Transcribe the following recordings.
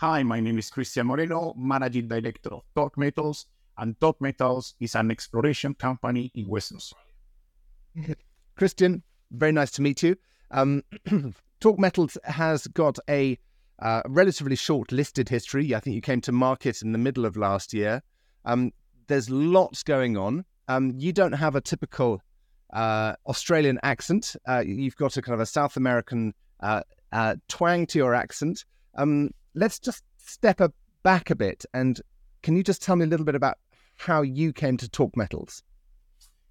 Hi, my name is Cristian Moreno, Managing Director of Torque Metals, and Torque Metals is an exploration company in Western Australia. Cristian, very nice to meet you. Um, Torque Metals has got a uh, relatively short listed history. I think you came to market in the middle of last year. Um, there's lots going on. Um, you don't have a typical uh, Australian accent. Uh, you've got a kind of a South American uh, uh, twang to your accent. Um, let's just step back a bit and can you just tell me a little bit about how you came to Torque Metals?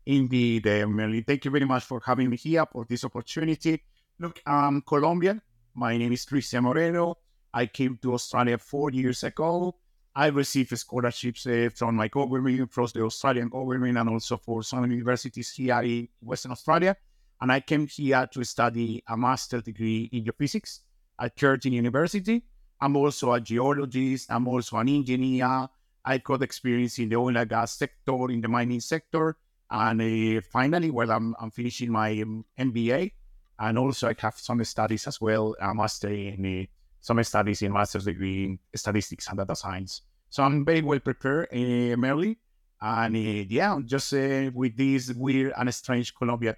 Indeed, uh, Merlin. Thank you very much for having me here for this opportunity. Look, I'm Colombian. My name is Cristian Moreno. I came to Australia four years ago. I received scholarships uh, from my government, from the Australian government, and also for some universities here in Western Australia. And I came here to study a master's degree in geophysics at Curtin University. I'm also a geologist. I'm also an engineer. I got experience in the oil and gas sector, in the mining sector. And uh, finally, well, I'm, I'm finishing my um, MBA. And also, I have some studies as well, a master in uh, some studies in master's degree in statistics and data science. So I'm very well prepared, uh, Merlin. And uh, yeah, just uh, with this weird and strange Colombian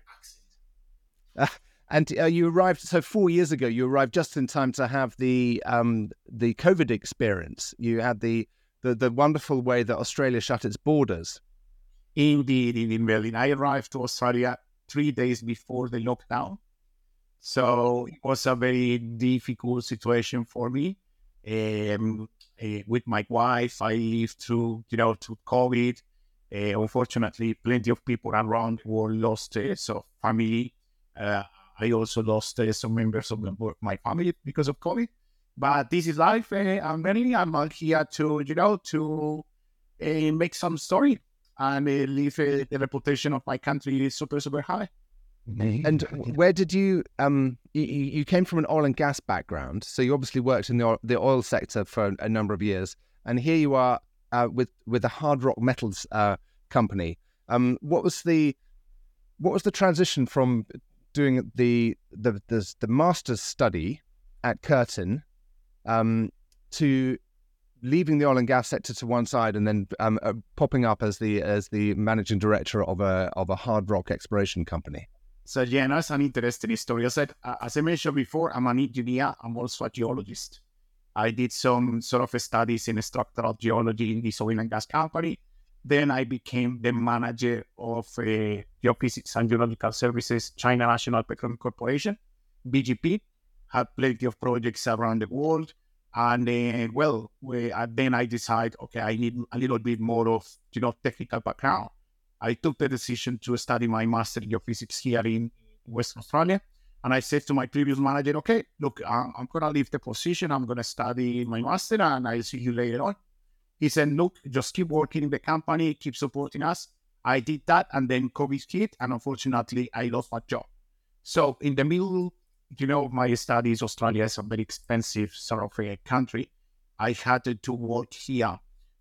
accent. And uh, you arrived so four years ago. You arrived just in time to have the um, the COVID experience. You had the, the the wonderful way that Australia shut its borders. Indeed, in Berlin. I arrived to Australia three days before the lockdown. So it was a very difficult situation for me. Um, uh, with my wife, I lived through, you know, through COVID. Uh, unfortunately, plenty of people around world lost uh, so family. Uh, I also lost uh, some members of my family because of COVID. But this is life. Uh, I'm really, I'm here to, you know, to make some story and leave the reputation of my country super, super high. And where did you um you, you came from an oil and gas background, so you obviously worked in the oil, the oil sector for a number of years, and here you are uh, with with a hard rock metals uh, company. Um, what was the what was the transition from doing the the the, the master's study at Curtin um, to leaving the oil and gas sector to one side and then um, uh, popping up as the as the managing director of a of a hard rock exploration company? So that's an interesting story. I said, as I mentioned before, I'm an engineer. I'm also a geologist. I did some sort of studies in structural geology in this oil and gas company. Then I became the manager of uh, Geophysics and Geological Services China National Petroleum Corporation, BGP. Had plenty of projects around the world. And uh, well, we, uh, then I decided, okay, I need a little bit more of you know technical background. I took the decision to study my master in geophysics here in Western Australia. And I said to my previous manager, okay, look, I'm, I'm going to leave the position. I'm going to study my master and I'll see you later on. He said, look, just keep working in the company, keep supporting us. I did that. And then COVID hit. And unfortunately, I lost my job. So in the middle, you know, my studies, Australia is a very expensive sort of a country. I had to work here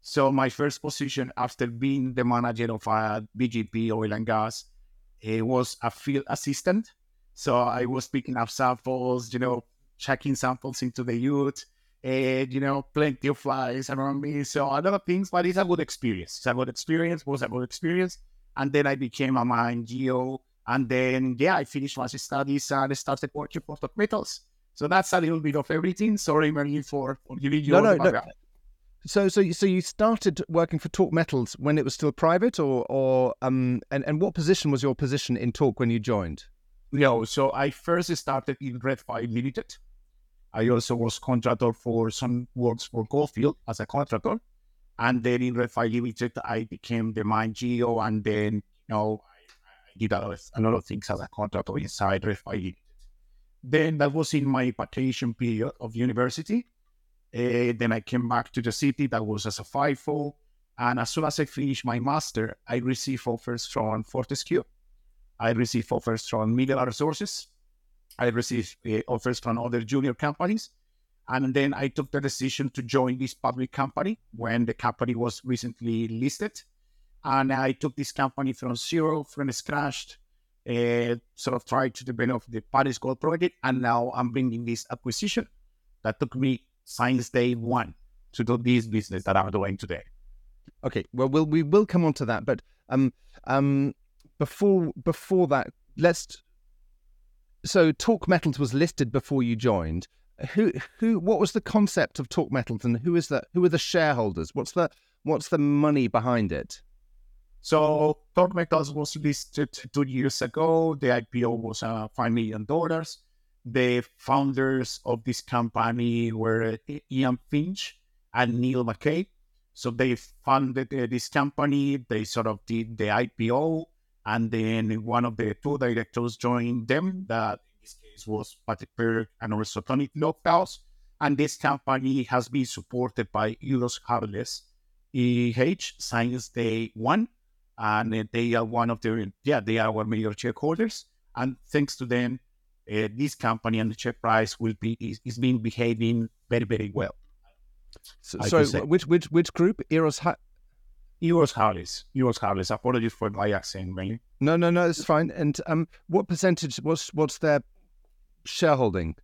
so my first position after being the manager of a BGP oil and gas, it was a field assistant. So I was picking up samples, you know, checking samples into the ute, and you know, plenty of flies around me. So a lot of things, but it's a good experience. It's a good experience, was a good experience. And then I became a mine geo. And then yeah, I finished my studies and I started working for Torque Metals. So that's a little bit of everything. Sorry, Mary, for, for giving you no, no, no. So, so, so you started working for Torque Metals when it was still private, or, or, um, and and what position was your position in Torque when you joined? No, so I first started in Red 5 Limited. I also was contractor for some works for Goldfield as a contractor, and then in Red 5 Limited, I became the mine geo, and then you know I, did a lot, of, a lot of things as a contractor inside Red 5 Limited. Then that was in my vacation period of university uh, then I came back to the city. That was as a FIFO. And as soon as I finished my master, I received offers from Fortescue. I received offers from Mineral Resources. I received uh, offers from other junior companies. And then I took the decision to join this public company when the company was recently listed. And I took this company from zero, from scratch, uh, sort of tried to develop the Paris Gold Project. And now I'm bringing this acquisition that took me since day one to do this business that I'm doing today. Okay, well, we'll we will come on to that, but um, um, before before that, let's. So, Torque Metals was listed before you joined. Who who? What was the concept of Torque Metals, and who is the who are the shareholders? What's the what's the money behind it? So, Torque Metals was listed two years ago. The IPO was uh, five million dollars. The founders of this company were Ian Finch and Neil McCabe. So they funded uh, this company. They sort of did the IPO, and then one of the two directors joined them. That in this case was Patrick Berg and also Tony Lofthouse. And this company has been supported by Euroz Hartleys EH since day one, and they are one of the yeah they are our major shareholders. And thanks to them, uh, this company and the share price will be is, is being behaving very very well. So, sorry, which which which group? Euroz ha- Euroz Hartleys. Euroz Hartleys. Apologies for my accent, really. No, no, no, it's fine. And um, what percentage? What's what's their shareholding?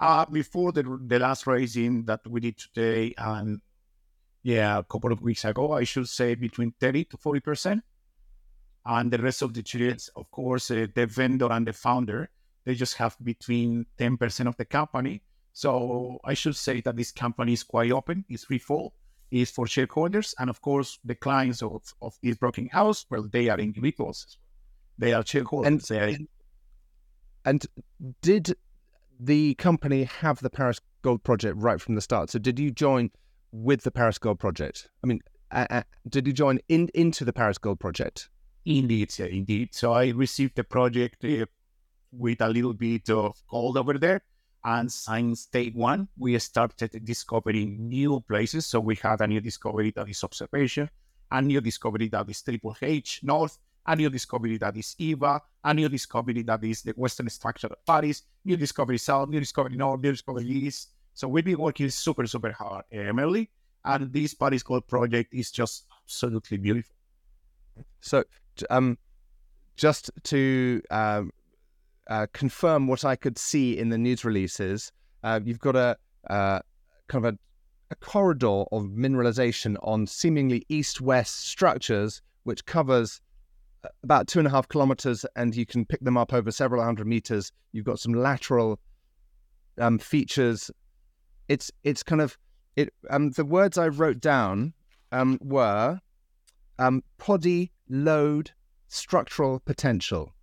Uh, before the the last raising that we did today, and yeah, a couple of weeks ago, I should say between thirty to forty percent. And the rest of the shares, of course, uh, the vendor and the founder, they just have between ten percent of the company so I should say that this company is quite open, it's free fall, is for shareholders, and of course the clients of, of this broking house, well, they are individuals. They are shareholders. And, are... and did the company have the Paris Gold Project right from the start? So did you join with the Paris Gold Project? I mean, uh, uh, did you join in into the Paris Gold Project? Indeed, indeed. So I received the project uh, with a little bit of gold over there and since day one, we started discovering new places. So we had a new discovery that is observation, a new discovery that is Triple H North, a new discovery that is EVA, a new discovery that is the Western structure of Paris, new discovery South, new discovery North, new discovery East. So we've been working super, super hard, Emily. And this Paris Gold project is just absolutely beautiful. So, um, just to um, uh, confirm what I could see in the news releases. Uh, you've got a uh, kind of a, a, corridor of mineralization on seemingly east-west structures, which covers uh, about two and a half kilometers, and you can pick them up over several hundred meters. You've got some lateral um, features. It's it's kind of it. Um, the words I wrote down um, were um, poddy, lode, structural potential.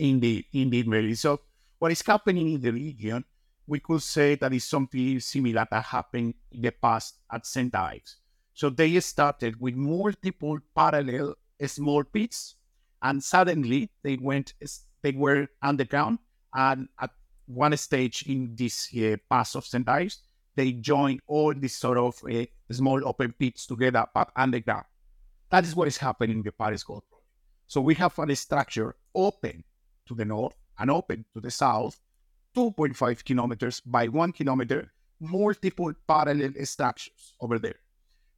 Indeed, indeed, really. So what is happening in the region, we could say that is something similar that happened in the past at St. Ives. So they started with multiple parallel small pits, and suddenly they went, they were underground, and at one stage in this uh, pass of St. Ives, they joined all these sort of uh, small open pits together, but underground. That is what is happening in the Paris Gold Project. So we have a structure open to the north and open to the south, 2.5 kilometers by one kilometer, multiple parallel structures over there.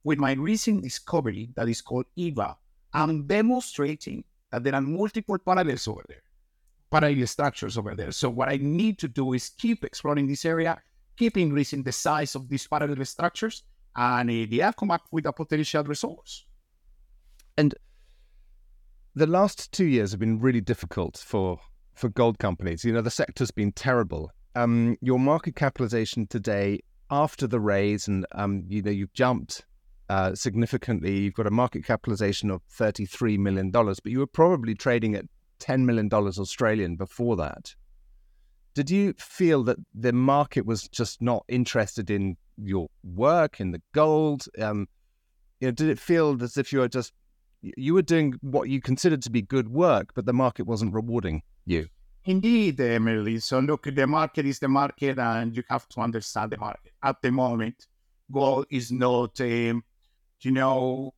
With my recent discovery that is called EVA, I'm demonstrating that there are multiple parallels over there, parallel structures over there. So what I need to do is keep exploring this area, keep increasing the size of these parallel structures, and uh, have come up with a potential resource. And the last two years have been really difficult for for gold companies. You know, the sector's been terrible. Um, your market capitalization today, after the raise, and um, you know, you've jumped uh, significantly. You've got a market capitalization of thirty-three million dollars, but you were probably trading at ten million dollars Australian before that. Did you feel that the market was just not interested in your work in the gold? Um, you know, did it feel as if you were just you were doing what you considered to be good work, but the market wasn't rewarding you. Indeed, Emily. So look, the market is the market, and you have to understand the market. At the moment, gold is not, um, you know,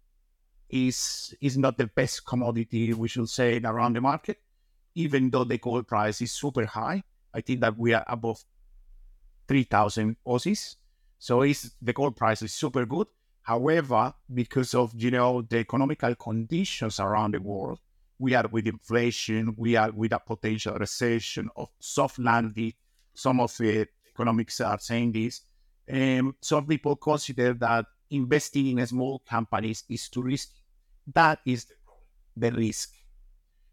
is is not the best commodity we should say around the market. Even though the gold price is super high, I think that we are above three thousand Aussies. So is the gold price is super good. However, because of you know the economical conditions around the world, we are with inflation, we are with a potential recession of soft landing. Some of the economics are saying this. Um, some people consider that investing in small companies is too risky. That is the risk.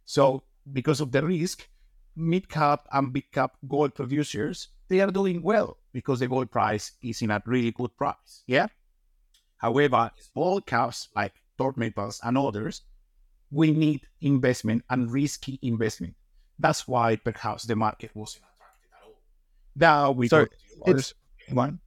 So because of the risk, mid cap and big cap gold producers, they are doing well because the gold price is in a really good price. Yeah. However, small caps like Torque Metals and others, we need investment and risky investment. That's why perhaps the market wasn't attracted at all. Now we so it's one.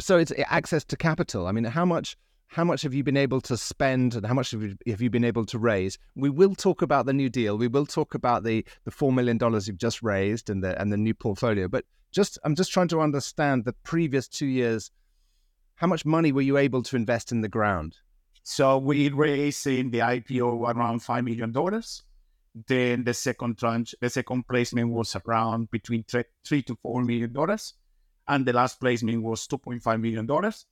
So it's access to capital. I mean, how much how much have you been able to spend and how much have you, have you been able to raise? We will talk about the new deal. We will talk about the the four million dollars you've just raised and the and the new portfolio. But just I'm just trying to understand the previous two years. How much money were you able to invest in the ground? So we raised in the IPO around five million dollars. Then the second tranche, the second placement was around between three, three to four million dollars, and the last placement was two point five million dollars.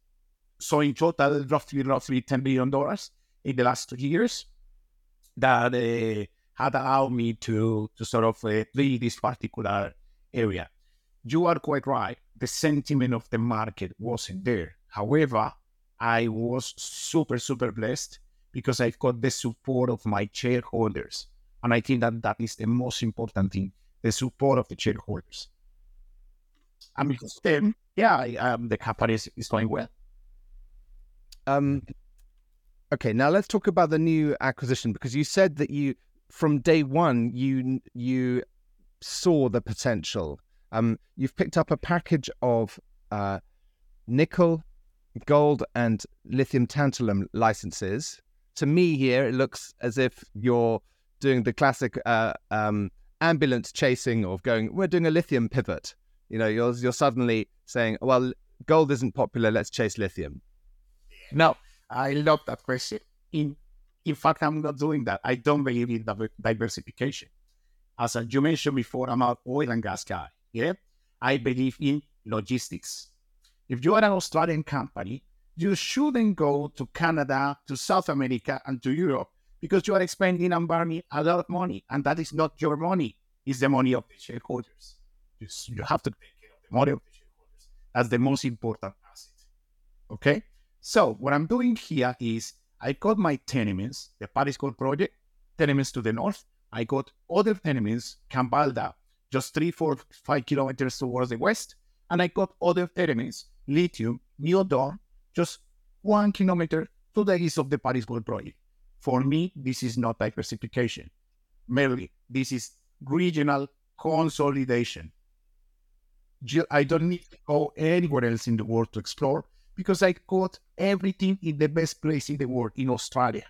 So in total, roughly, roughly $10 billion in the last two years that uh, had allowed me to, to sort of uh, lead this particular area. You are quite right. The sentiment of the market wasn't there. However, I was super, super blessed because I've got the support of my shareholders. And I think that that is the most important thing the support of the shareholders. And because them, yeah, um, the company is, is going well. Um, okay, now let's talk about the new acquisition because you said that you, from day one, you you saw the potential. Um, you've picked up a package of uh, nickel, gold, and lithium tantalum licenses. To me, here it looks as if you're doing the classic uh, um, ambulance chasing of going. We're doing a lithium pivot. You know, you're you're suddenly saying, well, gold isn't popular. Let's chase lithium. No, I love that question. In in fact, I'm not doing that. I don't believe in diversification. As you mentioned before, I'm an oil and gas guy. Yeah, I believe in logistics. If you are an Australian company, you shouldn't go to Canada, to South America, and to Europe because you are spending and burning a lot of money, and that is not your money. It's the money of the shareholders. You, have to take care of the money of the shareholders. That's the most important asset. Okay. So what I'm doing here is I got my tenements, the Paris Gold Project, tenements to the north. I got other tenements, Kambalda, just three, four, five kilometers towards the west. And I got other tenements, lithium, New Dawn, just one kilometer to the east of the Paris Gold Project. For me, this is not diversification. Merlin, this is regional consolidation. I don't need to go anywhere else in the world to explore because I got everything in the best place in the world, in Australia.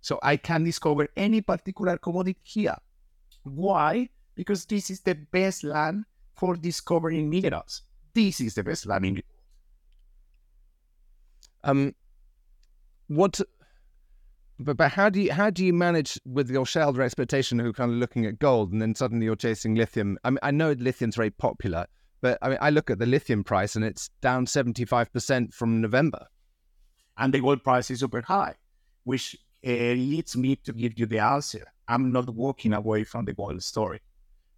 So I can discover any particular commodity here. Why? Because this is the best land for discovering minerals. This is the best land in the world. Um, what? But, but how do you how do you manage with your shareholder expectation who are kind of looking at gold and then suddenly you're chasing lithium? I mean, I know lithium's very popular, but I mean, I look at the lithium price and it's down 75% from November. And the gold price is super high, which uh, leads me to give you the answer. I'm not walking away from the gold story.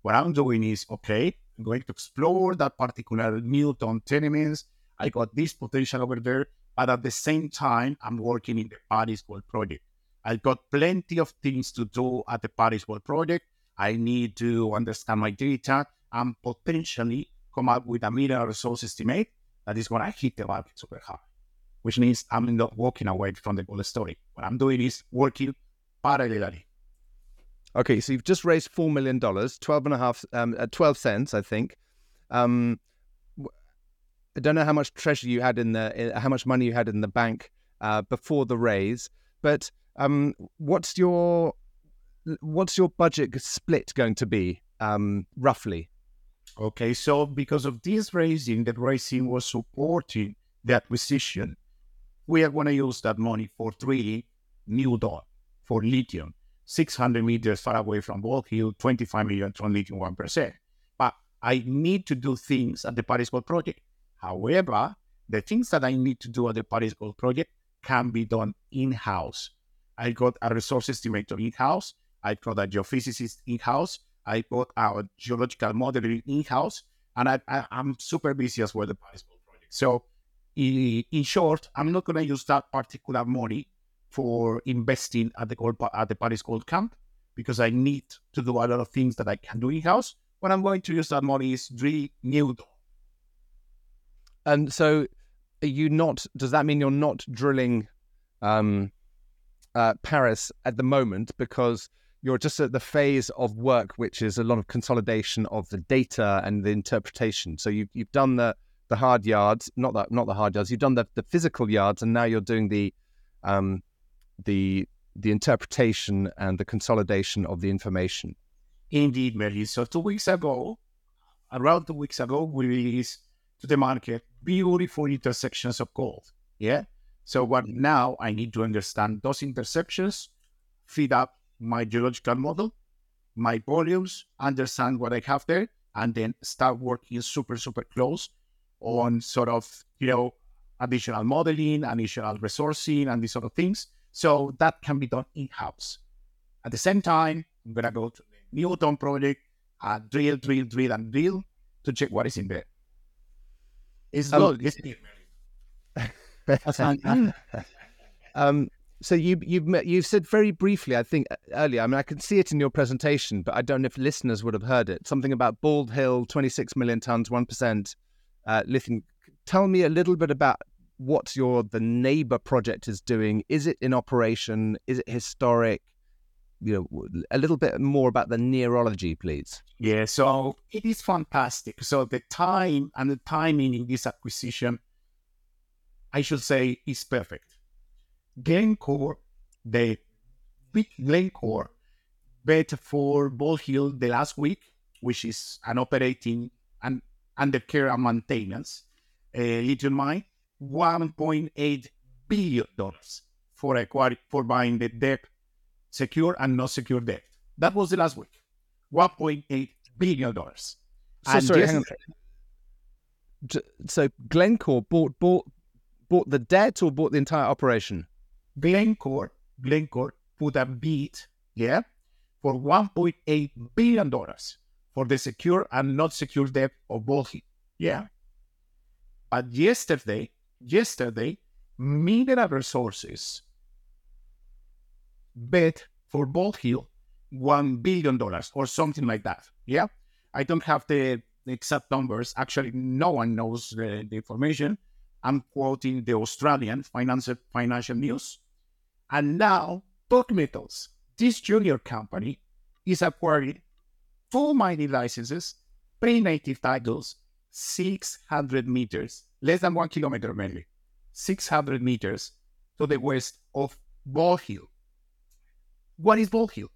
What I'm doing is, okay, I'm going to explore that particular Dawn tenements. I got this potential over there, but at the same time, I'm working in the Paris Gold Project. I've got plenty of things to do at the Paris Gold Project. I need to understand my data and potentially come up with a mineral resource estimate that is going to hit the market super hard, which means I'm not walking away from the gold story. What I'm doing is working parallelly. Okay, so you've just raised $4 million, 12 and a half, um, uh, 12 cents, I think. Um, I don't know how much treasure you had in the, how much money you had in the bank uh, before the raise, but um, what's your, what's your budget split going to be um, roughly? Okay, so because of this raising, that raising was supporting the acquisition, we are going to use that money for three New Dawn, for lithium, 600 meters far away from Bald Hill, 25 million ton lithium 1%. But I need to do things at the Paris Gold Project. However, the things that I need to do at the Paris Gold Project can be done in-house. I got a resource estimator in-house. I got a geophysicist in-house. I got our geological modeling in house, and I, am super busy as well the Paris Gold project. So, in, in short, I'm not going to use that particular money for investing at the gold, at the Paris Gold Camp because I need to do a lot of things that I can do in house. What I'm going to use that money is drill new. And so, are you not? Does that mean you're not drilling um, uh, Paris at the moment because you're just at the phase of work which is a lot of consolidation of the data and the interpretation. So you've you've done the the hard yards, not that not the hard yards. You've done the, the physical yards, and now you're doing the um, the the interpretation and the consolidation of the information. Indeed, Mary. So two weeks ago, around two weeks ago, we released to the market beautiful intersections of gold. Yeah. So what now I need to understand those intersections, feed up my geological model, my volumes, understand what I have there, and then start working super, super close on sort of, you know, additional modeling, additional resourcing, and these sort of things. So that can be done in-house. At the same time, I'm gonna go to the New Dawn project and drill, drill, drill, and drill to check what is in there. It's um, good, isn't it? um, so you, you've you've said very briefly, I think earlier. I mean, I can see it in your presentation, but I don't know if listeners would have heard it. Something about Bald Hill, 26 million tons, one percent uh, lithium. Tell me a little bit about what your the neighbor project is doing. Is it in operation? Is it historic? You know, a little bit more about the neurology, please. Yeah, so it is fantastic. So the time and the timing in this acquisition, I should say, is perfect Glencore, the big Glencore, bet for Bald Hill the last week, which is an operating and under care and maintenance uh, lithium mine, $1.8 billion for acquiring, for buying the debt, secure and not secure debt. That was the last week. $1.8 billion. So, and sorry. So Glencore bought bought bought the debt or bought the entire operation? Glencore, Glencore put a bid, yeah, for 1.8 billion dollars for the secure and not secure debt of Bald Hill. Yeah. But yesterday, yesterday, Mineral Resources bet for Bald Hill one billion dollars or something like that. Yeah. I don't have the, exact numbers. Actually, no one knows the, the information. I'm quoting the Australian financial financial news. And now, Torque Metals, this junior company, is acquiring full mining licenses, pre-native titles, 600 meters, less than one kilometer mainly, 600 meters to the west of Bald Hill. What is Bald Hill?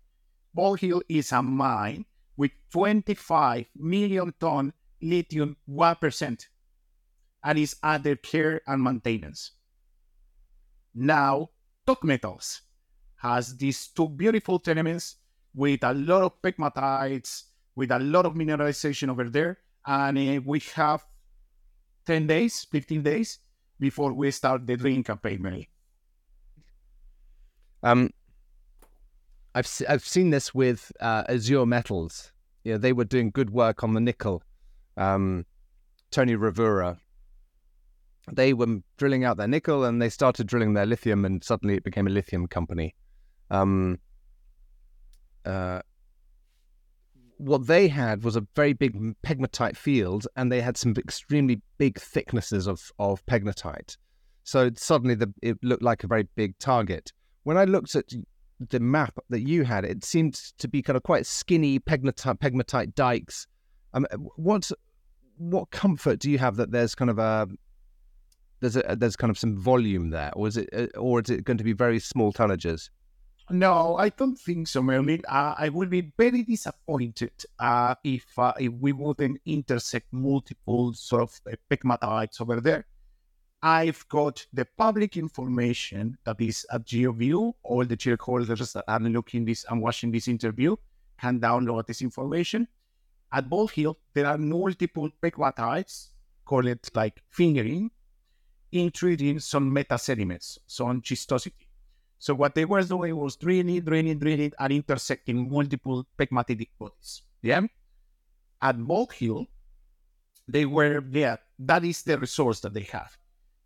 Bald Hill is a mine with 25 million ton lithium 1% and is under care and maintenance. Now, Torque Metals has these two beautiful tenements with a lot of pegmatites, with a lot of mineralization over there. And uh, we have 10 days, 15 days before we start the drilling campaign. Um, I've, se- I've seen this with uh, Azure Metals. Yeah, they were doing good work on the nickel. Um, Tony Rovira they were drilling out their nickel and they started drilling their lithium, and suddenly it became a lithium company. Um, uh, what they had was a very big pegmatite field, and they had some extremely big thicknesses of, of pegmatite. So suddenly the, it looked like a very big target. When I looked at the map that you had, it seemed to be kind of quite skinny pegmatite, pegmatite dikes. Um, what what comfort do you have that there's kind of a there's a, there's kind of some volume there, or is it uh, or is it going to be very small tonnages? No, I don't think so, Merlin. Uh, I would be very disappointed uh, if uh, if we wouldn't intersect multiple sort of uh, pegmatites over there. I've got the public information that is at GeoView. All the shareholders that are looking this and watching this interview can download this information. At Bald Hill, there are multiple pegmatites, call it like fingering, intruding some metasediments, some schistosity. So what they were doing was drilling, drilling, drilling, and intersecting multiple pegmatitic bodies. Yeah. At Bald Hill, they were there. That is the resource that they have.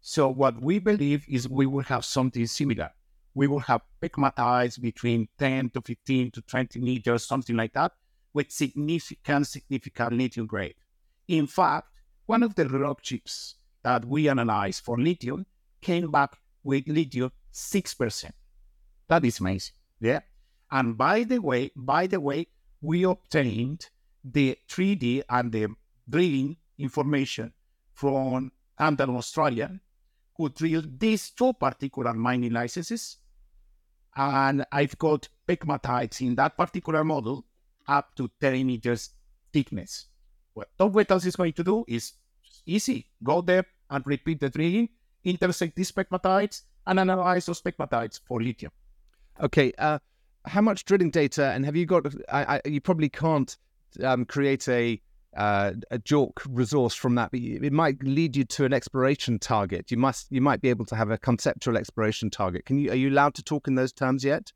So what we believe is we will have something similar. We will have pegmatites between 10 to 15 to 20 meters, something like that, with significant, significant lithium grade. In fact, one of the rock chips that we analyzed for lithium came back with lithium 6%. That is amazing. Yeah. And by the way, by the way, we obtained the 3D and the drilling information from Andal Australia, who drilled these two particular mining licenses. And I've got pegmatites in that particular model up to 30 meters thickness. What Torque Metals is going to do is easy. Go there and repeat the drilling, intersect these pegmatites, and analyze those pegmatites for lithium. Okay. Uh, how much drilling data, and have you got? I, I, you probably can't um, create a uh, a JORC resource from that, but it might lead you to an exploration target. You must, you might be able to have a conceptual exploration target. Can you? Are you allowed to talk in those terms yet?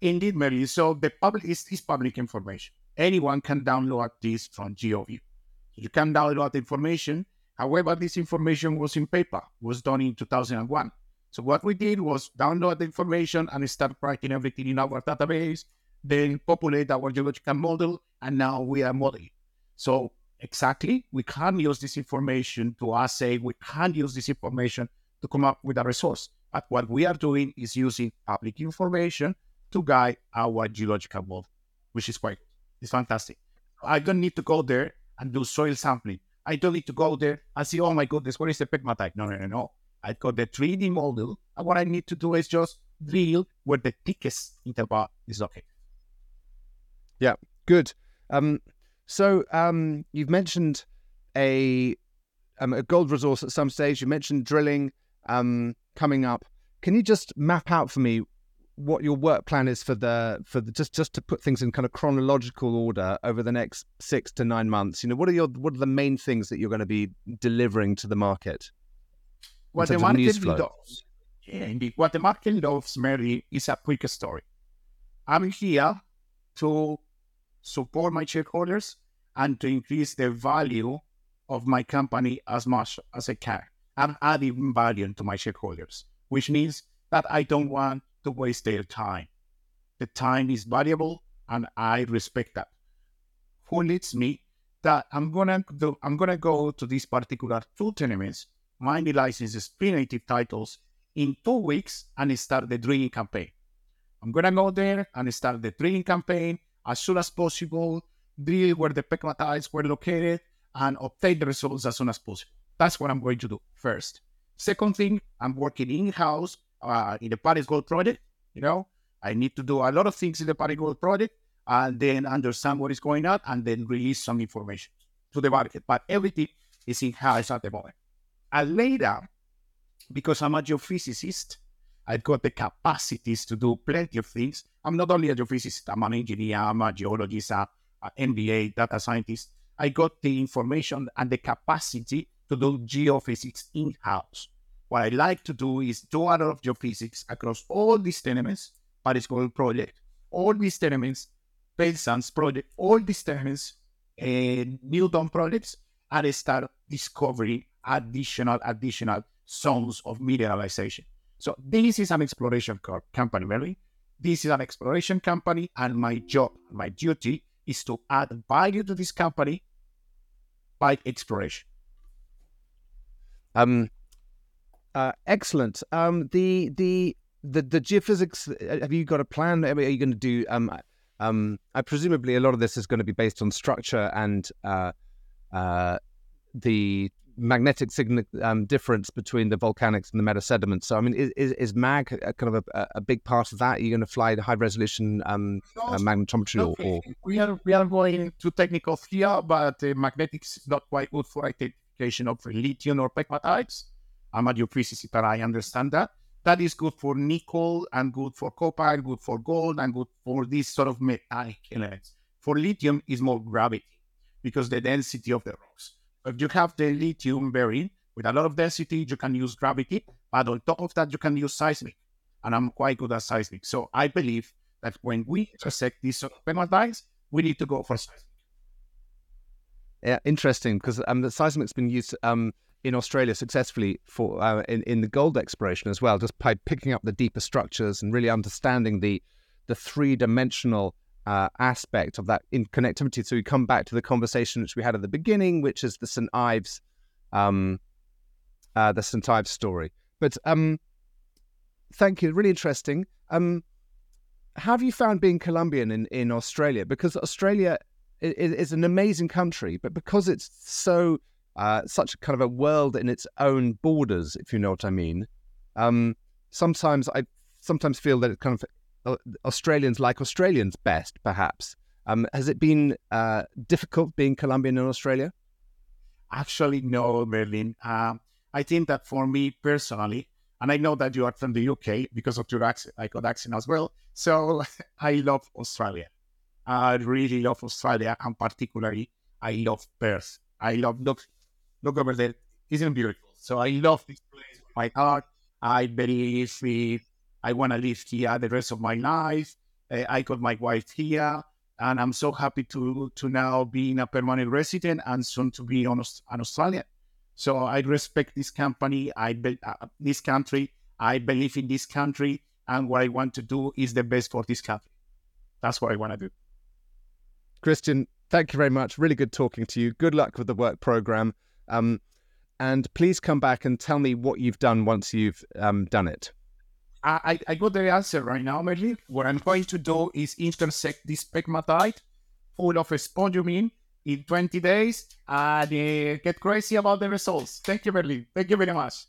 Indeed, Mary. So the public is, is public information. Anyone can download this from GeoView. You can download the information. However, this information was in paper, was done in 2001. So what we did was download the information and start writing everything in our database, then populate our geological model, and now we are modeling. So exactly, we can use this information to assay, we can use this information to come up with a resource. But what we are doing is using public information to guide our geological model, which is quite it's fantastic. I don't need to go there and do soil sampling. I don't need to go there and see, oh my goodness, where is the pegmatite? No, no, no, no. I got the 3D model, and what I need to do is just drill where the thickest interval is located. Yeah, good. Um, so um, you've mentioned a um, a gold resource at some stage. You mentioned drilling um, coming up. Can you just map out for me what your work plan is for the for the, just just to put things in kind of chronological order over the next six to nine months? You know, what are your what are the main things that you're going to be delivering to the market? What the market loves, yeah, indeed. What the market loves, Mary, is a quick story. I'm here to support my shareholders and to increase the value of my company as much as I can. I'm adding value to my shareholders, which means that I don't want to waste their time. The time is valuable and I respect that. Who leads me that I'm gonna do I'm gonna go to these particular two tenements, mining licenses, pre-native titles in two weeks and start the drilling campaign. I'm gonna go there and start the drilling campaign as soon as possible, drill where the pegmatites were located, and obtain the results as soon as possible. That's what I'm going to do first. Second thing, I'm working in-house uh, in the Paris Gold Project. You know, I need to do a lot of things in the Paris Gold Project and then understand what is going on and then release some information to the market. But everything is in-house at the moment. And later, because I'm a geophysicist, I've got the capacities to do plenty of things. I'm not only a geophysicist, I'm an engineer, I'm a geologist, I'm an MBA, data scientist. I got the information and the capacity to do geophysics in-house. What I like to do is do a lot of geophysics across all these tenements, Paris Gold Project, all these tenements, Pale Sands Project, all these tenements, and New Dawn projects, and start discovering additional, additional zones of mineralization. So this is an exploration company, really. This is an exploration company, and my job, my duty is to add value to this company by exploration. Um, uh, excellent. Um, the the the the geophysics. Uh, have you got a plan? Are you going to do? Um, um, I presumably a lot of this is going to be based on structure and uh, uh, the magnetic signal um, difference between the volcanics and the metasediments. So, I mean, is, is, MAG kind of a, a, big part of that? Are you going to fly the high resolution um, uh, magnetometry? Or, or, We, are, we are going to technical here, but uh, magnetics is not quite good for identification of lithium or pegmatites. I'm a geophysicist, but I understand that. That is good for nickel and good for copper, good for gold, and good for these sort of metallic elements. For lithium is more gravity because the density of the rocks. If you have the lithium bearing with a lot of density, you can use gravity, but on top of that, you can use seismic. And I'm quite good at seismic. So I believe that when we intersect these pegmatites, we need to go for seismic. Yeah, interesting because um, the seismic's been used um, in Australia successfully for uh, in in the gold exploration as well, just by picking up the deeper structures and really understanding the the three dimensional uh, aspect of that in connectivity. So we come back to the conversation which we had at the beginning, which is the St Ives, um, uh, the St Ives story. But um, thank you, really interesting. Um, have you found being Colombian in, in Australia? Because Australia is, is an amazing country, but because it's so uh, such a kind of a world in its own borders, if you know what I mean, um, sometimes I sometimes feel that it kind of Australians like Australians best, perhaps. Um, has it been uh, difficult being Colombian in Australia? Actually, no, Merlin. Uh, I think that for me personally, and I know that you are from the UK because of your accent, I got accent as well. So I love Australia. I really love Australia, and particularly I love Perth. I love look look over there. Isn't beautiful? So I love this place with my heart. I believe I want to live here the rest of my life. Uh, I got my wife here, and I'm so happy to to now being a permanent resident and soon to be on an Australian. So I respect this company. I be, uh, this country. I believe in this country, and what I want to do is the best for this country. That's what I want to do. Cristian, thank you very much. Really good talking to you. Good luck with the work program. Um, and please come back and tell me what you've done once you've um, done it. I, I got the answer right now, Merlin. What I'm going to do is intersect this pegmatite full of spodumene in 20 days and uh, get crazy about the results. Thank you, Merlin. Thank you very much.